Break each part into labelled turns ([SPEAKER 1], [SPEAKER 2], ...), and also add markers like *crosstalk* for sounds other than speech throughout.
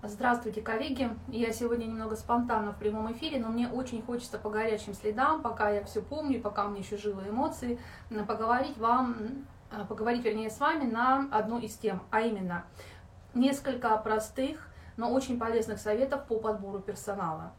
[SPEAKER 1] Здравствуйте, коллеги! Я сегодня немного спонтанно в прямом эфире, но мне очень хочется по горячим следам, пока я все помню, пока у меня еще живы эмоции, поговорить вам, поговорить, вернее, с вами на одну из тем, а именно несколько простых, но очень полезных советов по подбору персонала.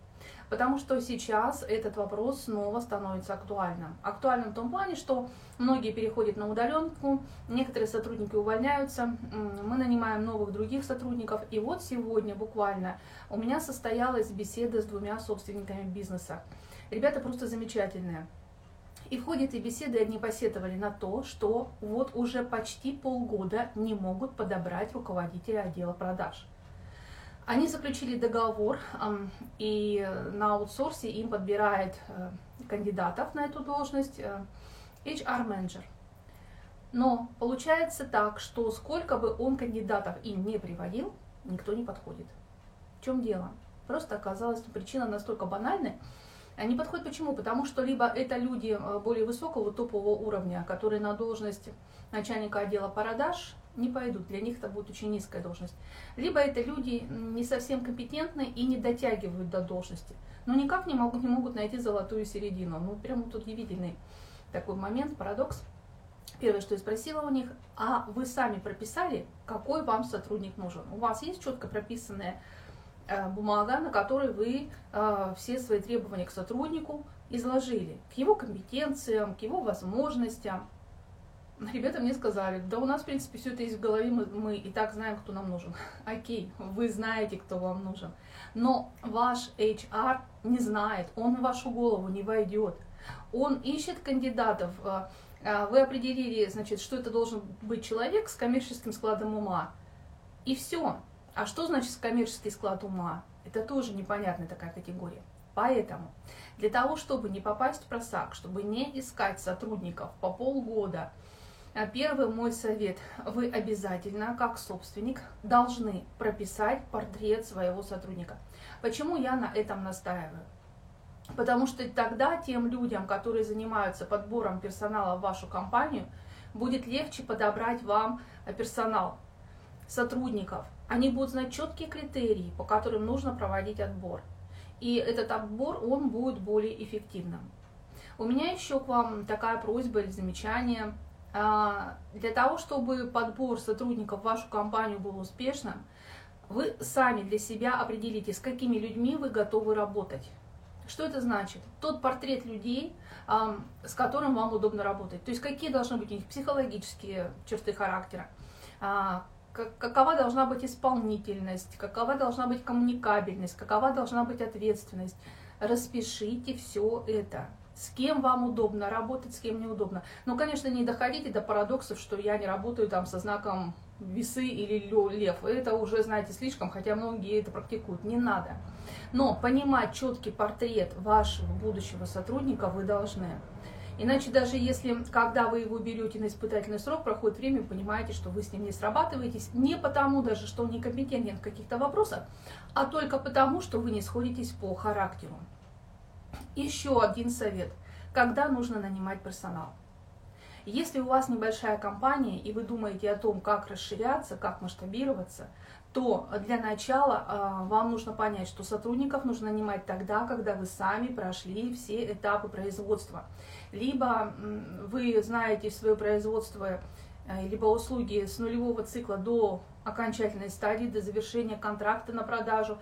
[SPEAKER 1] Потому что сейчас этот вопрос снова становится актуальным. Актуальным в том плане, что многие переходят на удаленку, некоторые сотрудники увольняются, мы нанимаем новых других сотрудников. И вот сегодня буквально у меня состоялась беседа с двумя собственниками бизнеса. Ребята просто замечательные. И в ходе этой беседы они посетовали на то, что вот уже почти полгода не могут подобрать руководителя отдела продаж. Они заключили договор, и на аутсорсе им подбирает э, кандидатов на эту должность э, HR-менеджер. Но получается так, что сколько бы он кандидатов им не приводил, никто не подходит. В чем дело? Просто оказалось, что причина настолько банальная. Они подходят почему? Потому что либо это люди э, более высокого топового уровня, которые на должность начальника отдела продаж не пойдут, для них это будет очень низкая должность. Либо это люди не совсем компетентны и не дотягивают до должности, но никак не могут, не могут найти золотую середину. Ну, прям вот удивительный такой момент, парадокс. Первое, что я спросила у них, а вы сами прописали, какой вам сотрудник нужен? У вас есть четко прописанная э, бумага, на которой вы э, все свои требования к сотруднику изложили, к его компетенциям, к его возможностям, ребята мне сказали, да у нас, в принципе, все это есть в голове, мы, мы и так знаем, кто нам нужен. *laughs* Окей, вы знаете, кто вам нужен. Но ваш HR не знает, он в вашу голову не войдет. Он ищет кандидатов. Э, э, вы определили, значит, что это должен быть человек с коммерческим складом ума. И все. А что значит коммерческий склад ума? Это тоже непонятная такая категория. Поэтому для того, чтобы не попасть в просак, чтобы не искать сотрудников по полгода, а первый мой совет. Вы обязательно, как собственник, должны прописать портрет своего сотрудника. Почему я на этом настаиваю? Потому что тогда тем людям, которые занимаются подбором персонала в вашу компанию, будет легче подобрать вам персонал, сотрудников. Они будут знать четкие критерии, по которым нужно проводить отбор. И этот отбор, он будет более эффективным. У меня еще к вам такая просьба или замечание – а, для того, чтобы подбор сотрудников в вашу компанию был успешным, вы сами для себя определите, с какими людьми вы готовы работать. Что это значит? Тот портрет людей, с которым вам удобно работать. То есть какие должны быть у них психологические черты характера, а, какова должна быть исполнительность, какова должна быть коммуникабельность, какова должна быть ответственность. Распишите все это с кем вам удобно работать, с кем неудобно. Но, конечно, не доходите до парадоксов, что я не работаю там со знаком весы или лев. Это уже, знаете, слишком, хотя многие это практикуют. Не надо. Но понимать четкий портрет вашего будущего сотрудника вы должны. Иначе даже если, когда вы его берете на испытательный срок, проходит время, понимаете, что вы с ним не срабатываетесь, не потому даже, что он некомпетентен в каких-то вопросах, а только потому, что вы не сходитесь по характеру. Еще один совет. Когда нужно нанимать персонал? Если у вас небольшая компания и вы думаете о том, как расширяться, как масштабироваться, то для начала э, вам нужно понять, что сотрудников нужно нанимать тогда, когда вы сами прошли все этапы производства. Либо вы знаете свое производство, э, либо услуги с нулевого цикла до окончательной стадии, до завершения контракта на продажу,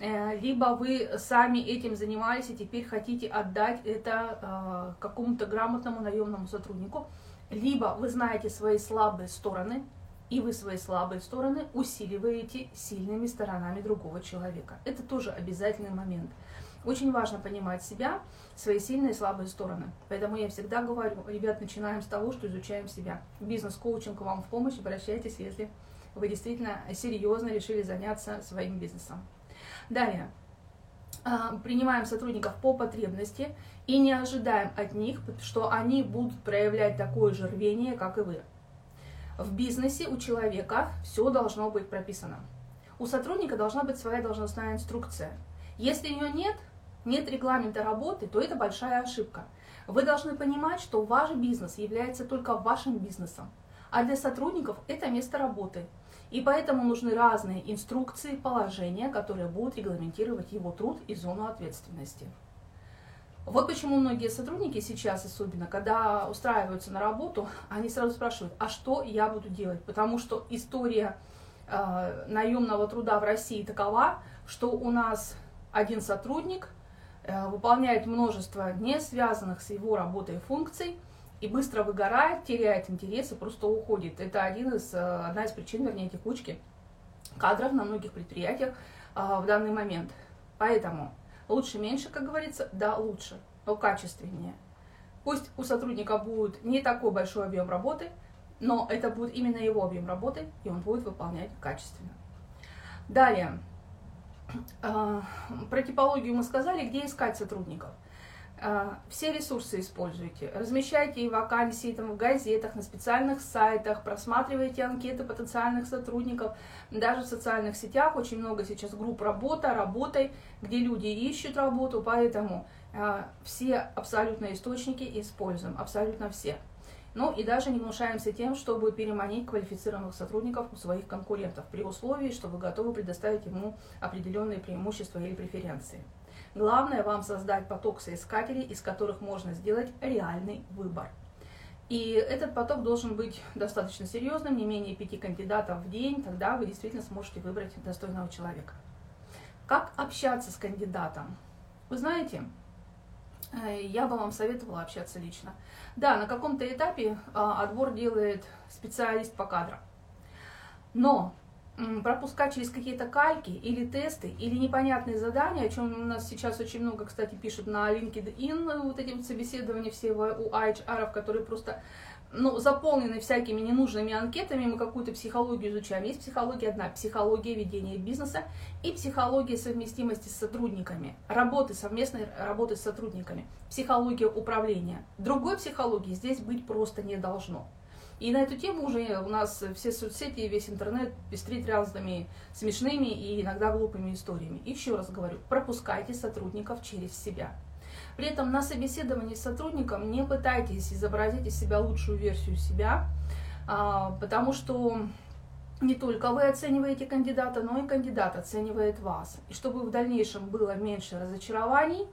[SPEAKER 1] либо вы сами этим занимались и теперь хотите отдать это э, какому-то грамотному наемному сотруднику, либо вы знаете свои слабые стороны, и вы свои слабые стороны усиливаете сильными сторонами другого человека. Это тоже обязательный момент. Очень важно понимать себя, свои сильные и слабые стороны. Поэтому я всегда говорю, ребят, начинаем с того, что изучаем себя. Бизнес-коучинг вам в помощь, обращайтесь, если вы действительно серьезно решили заняться своим бизнесом. Далее. А, принимаем сотрудников по потребности и не ожидаем от них, что они будут проявлять такое же рвение, как и вы. В бизнесе у человека все должно быть прописано. У сотрудника должна быть своя должностная инструкция. Если ее нет, нет регламента работы, то это большая ошибка. Вы должны понимать, что ваш бизнес является только вашим бизнесом, а для сотрудников это место работы. И поэтому нужны разные инструкции, положения, которые будут регламентировать его труд и зону ответственности. Вот почему многие сотрудники сейчас, особенно когда устраиваются на работу, они сразу спрашивают, а что я буду делать? Потому что история э, наемного труда в России такова, что у нас один сотрудник э, выполняет множество не связанных с его работой функций и быстро выгорает, теряет интерес и просто уходит. Это один из, э, одна из причин, вернее, текучки кадров на многих предприятиях э, в данный момент. Поэтому Лучше меньше, как говорится, да, лучше, но качественнее. Пусть у сотрудника будет не такой большой объем работы, но это будет именно его объем работы, и он будет выполнять качественно. Далее, а, про типологию мы сказали, где искать сотрудников. А, все ресурсы используйте. Размещайте вакансии там, в газетах, на специальных сайтах, просматривайте анкеты потенциальных сотрудников. Даже в социальных сетях очень много сейчас групп «Работа», «Работай», где люди ищут работу, поэтому э, все абсолютно источники используем, абсолютно все. Ну и даже не внушаемся тем, чтобы переманить квалифицированных сотрудников у своих конкурентов, при условии, что вы готовы предоставить ему определенные преимущества или преференции. Главное вам создать поток соискателей, из которых можно сделать реальный выбор. И этот поток должен быть достаточно серьезным, не менее пяти кандидатов в день, тогда вы действительно сможете выбрать достойного человека. Как общаться с кандидатом? Вы знаете, э, я бы вам советовала общаться лично. Да, на каком-то этапе а, отбор делает специалист по кадрам. Но пропускать через какие-то кальки или тесты, или непонятные задания, о чем у нас сейчас очень много, кстати, пишут на LinkedIn, вот эти вот все у HR, которые просто ну, заполнены всякими ненужными анкетами, мы какую-то психологию изучаем. Есть психология одна, психология ведения бизнеса и психология совместимости с сотрудниками, работы, совместной работы с сотрудниками, психология управления. Другой психологии здесь быть просто не должно. И на эту тему уже у нас все соцсети и весь интернет пестрит разными смешными и иногда глупыми историями. Еще раз говорю, пропускайте сотрудников через себя. При этом на собеседовании с сотрудником не пытайтесь изобразить из себя лучшую версию себя, а, потому что не только вы оцениваете кандидата, но и кандидат оценивает вас. И чтобы в дальнейшем было меньше разочарований,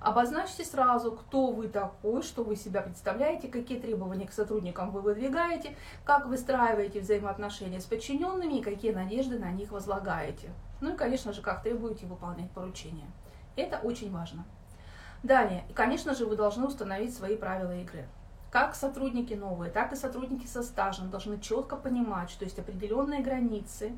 [SPEAKER 1] Обозначьте сразу, кто вы такой, что вы себя представляете, какие требования к сотрудникам вы выдвигаете, как выстраиваете взаимоотношения с подчиненными и какие надежды на них возлагаете. Ну и, конечно же, как требуете выполнять поручения. Это очень важно. Далее, конечно же, вы должны установить свои правила игры. Как сотрудники новые, так и сотрудники со стажем должны четко понимать, что есть определенные границы,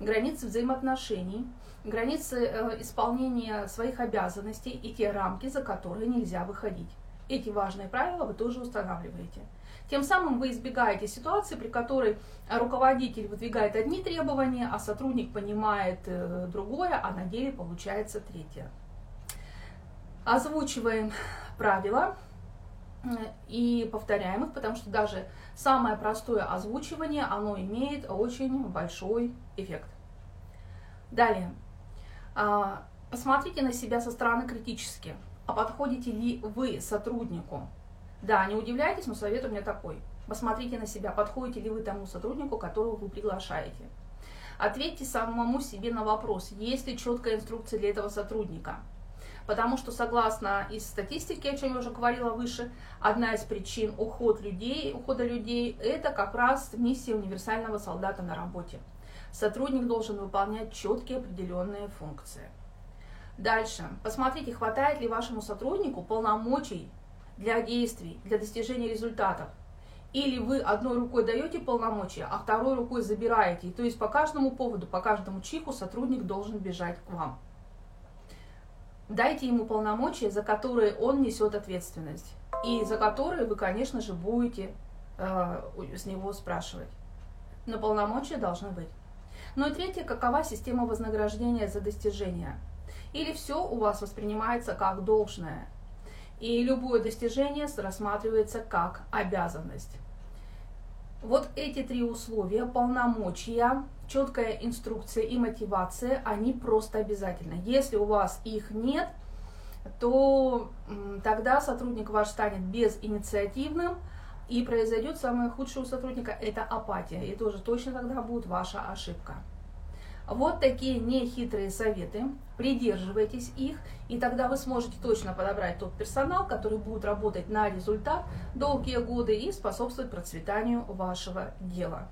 [SPEAKER 1] границы взаимоотношений, границы э, исполнения своих обязанностей и те рамки, за которые нельзя выходить. Эти важные правила вы тоже устанавливаете. Тем самым вы избегаете ситуации, при которой руководитель выдвигает одни требования, а сотрудник понимает э, другое, а на деле получается третье. Озвучиваем правила и повторяем их, потому что даже самое простое озвучивание, оно имеет очень большой эффект. Далее. А, посмотрите на себя со стороны критически. А подходите ли вы сотруднику? Да, не удивляйтесь, но совет у меня такой. Посмотрите на себя, подходите ли вы тому сотруднику, которого вы приглашаете. Ответьте самому себе на вопрос, есть ли четкая инструкция для этого сотрудника. Потому что, согласно из статистики, о чем я уже говорила выше, одна из причин уход людей, ухода людей – это как раз миссия универсального солдата на работе. Сотрудник должен выполнять четкие определенные функции. Дальше. Посмотрите, хватает ли вашему сотруднику полномочий для действий, для достижения результатов. Или вы одной рукой даете полномочия, а второй рукой забираете. То есть по каждому поводу, по каждому чиху сотрудник должен бежать к вам. Дайте ему полномочия, за которые он несет ответственность. И за которые вы, конечно же, будете э, с него спрашивать. Но полномочия должны быть. Ну и третье, какова система вознаграждения за достижения? Или все у вас воспринимается как должное, и любое достижение рассматривается как обязанность. Вот эти три условия, полномочия, четкая инструкция и мотивация, они просто обязательны. Если у вас их нет, то тогда сотрудник ваш станет безинициативным, И произойдет самое худшее у сотрудника – это апатия. И тоже точно тогда будет ваша ошибка. Вот такие нехитрые советы. Придерживайтесь их, и тогда вы сможете точно подобрать тот персонал, который будет работать на результат долгие годы и способствовать процветанию вашего дела.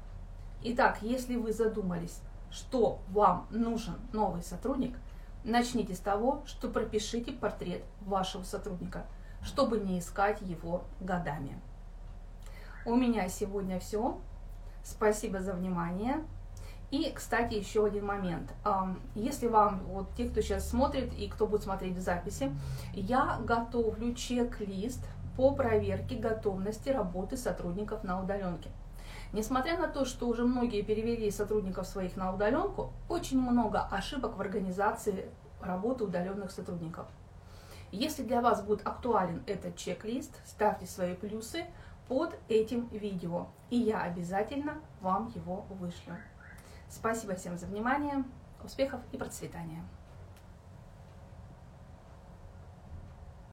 [SPEAKER 1] Итак, если вы задумались, что вам нужен новый сотрудник, начните с того, что пропишите портрет вашего сотрудника, чтобы не искать его годами. У меня сегодня все. Спасибо за внимание. И, кстати, еще один момент. Если вам, вот те, кто сейчас смотрит и кто будет смотреть в записи, я готовлю чек-лист по проверке готовности работы сотрудников на удаленке. Несмотря на то, что уже многие перевели сотрудников своих на удаленку, очень много ошибок в организации работы удаленных сотрудников. Если для вас будет актуален этот чек-лист, ставьте свои плюсы под этим видео, и я обязательно вам его вышлю. Спасибо всем за внимание, успехов и процветания!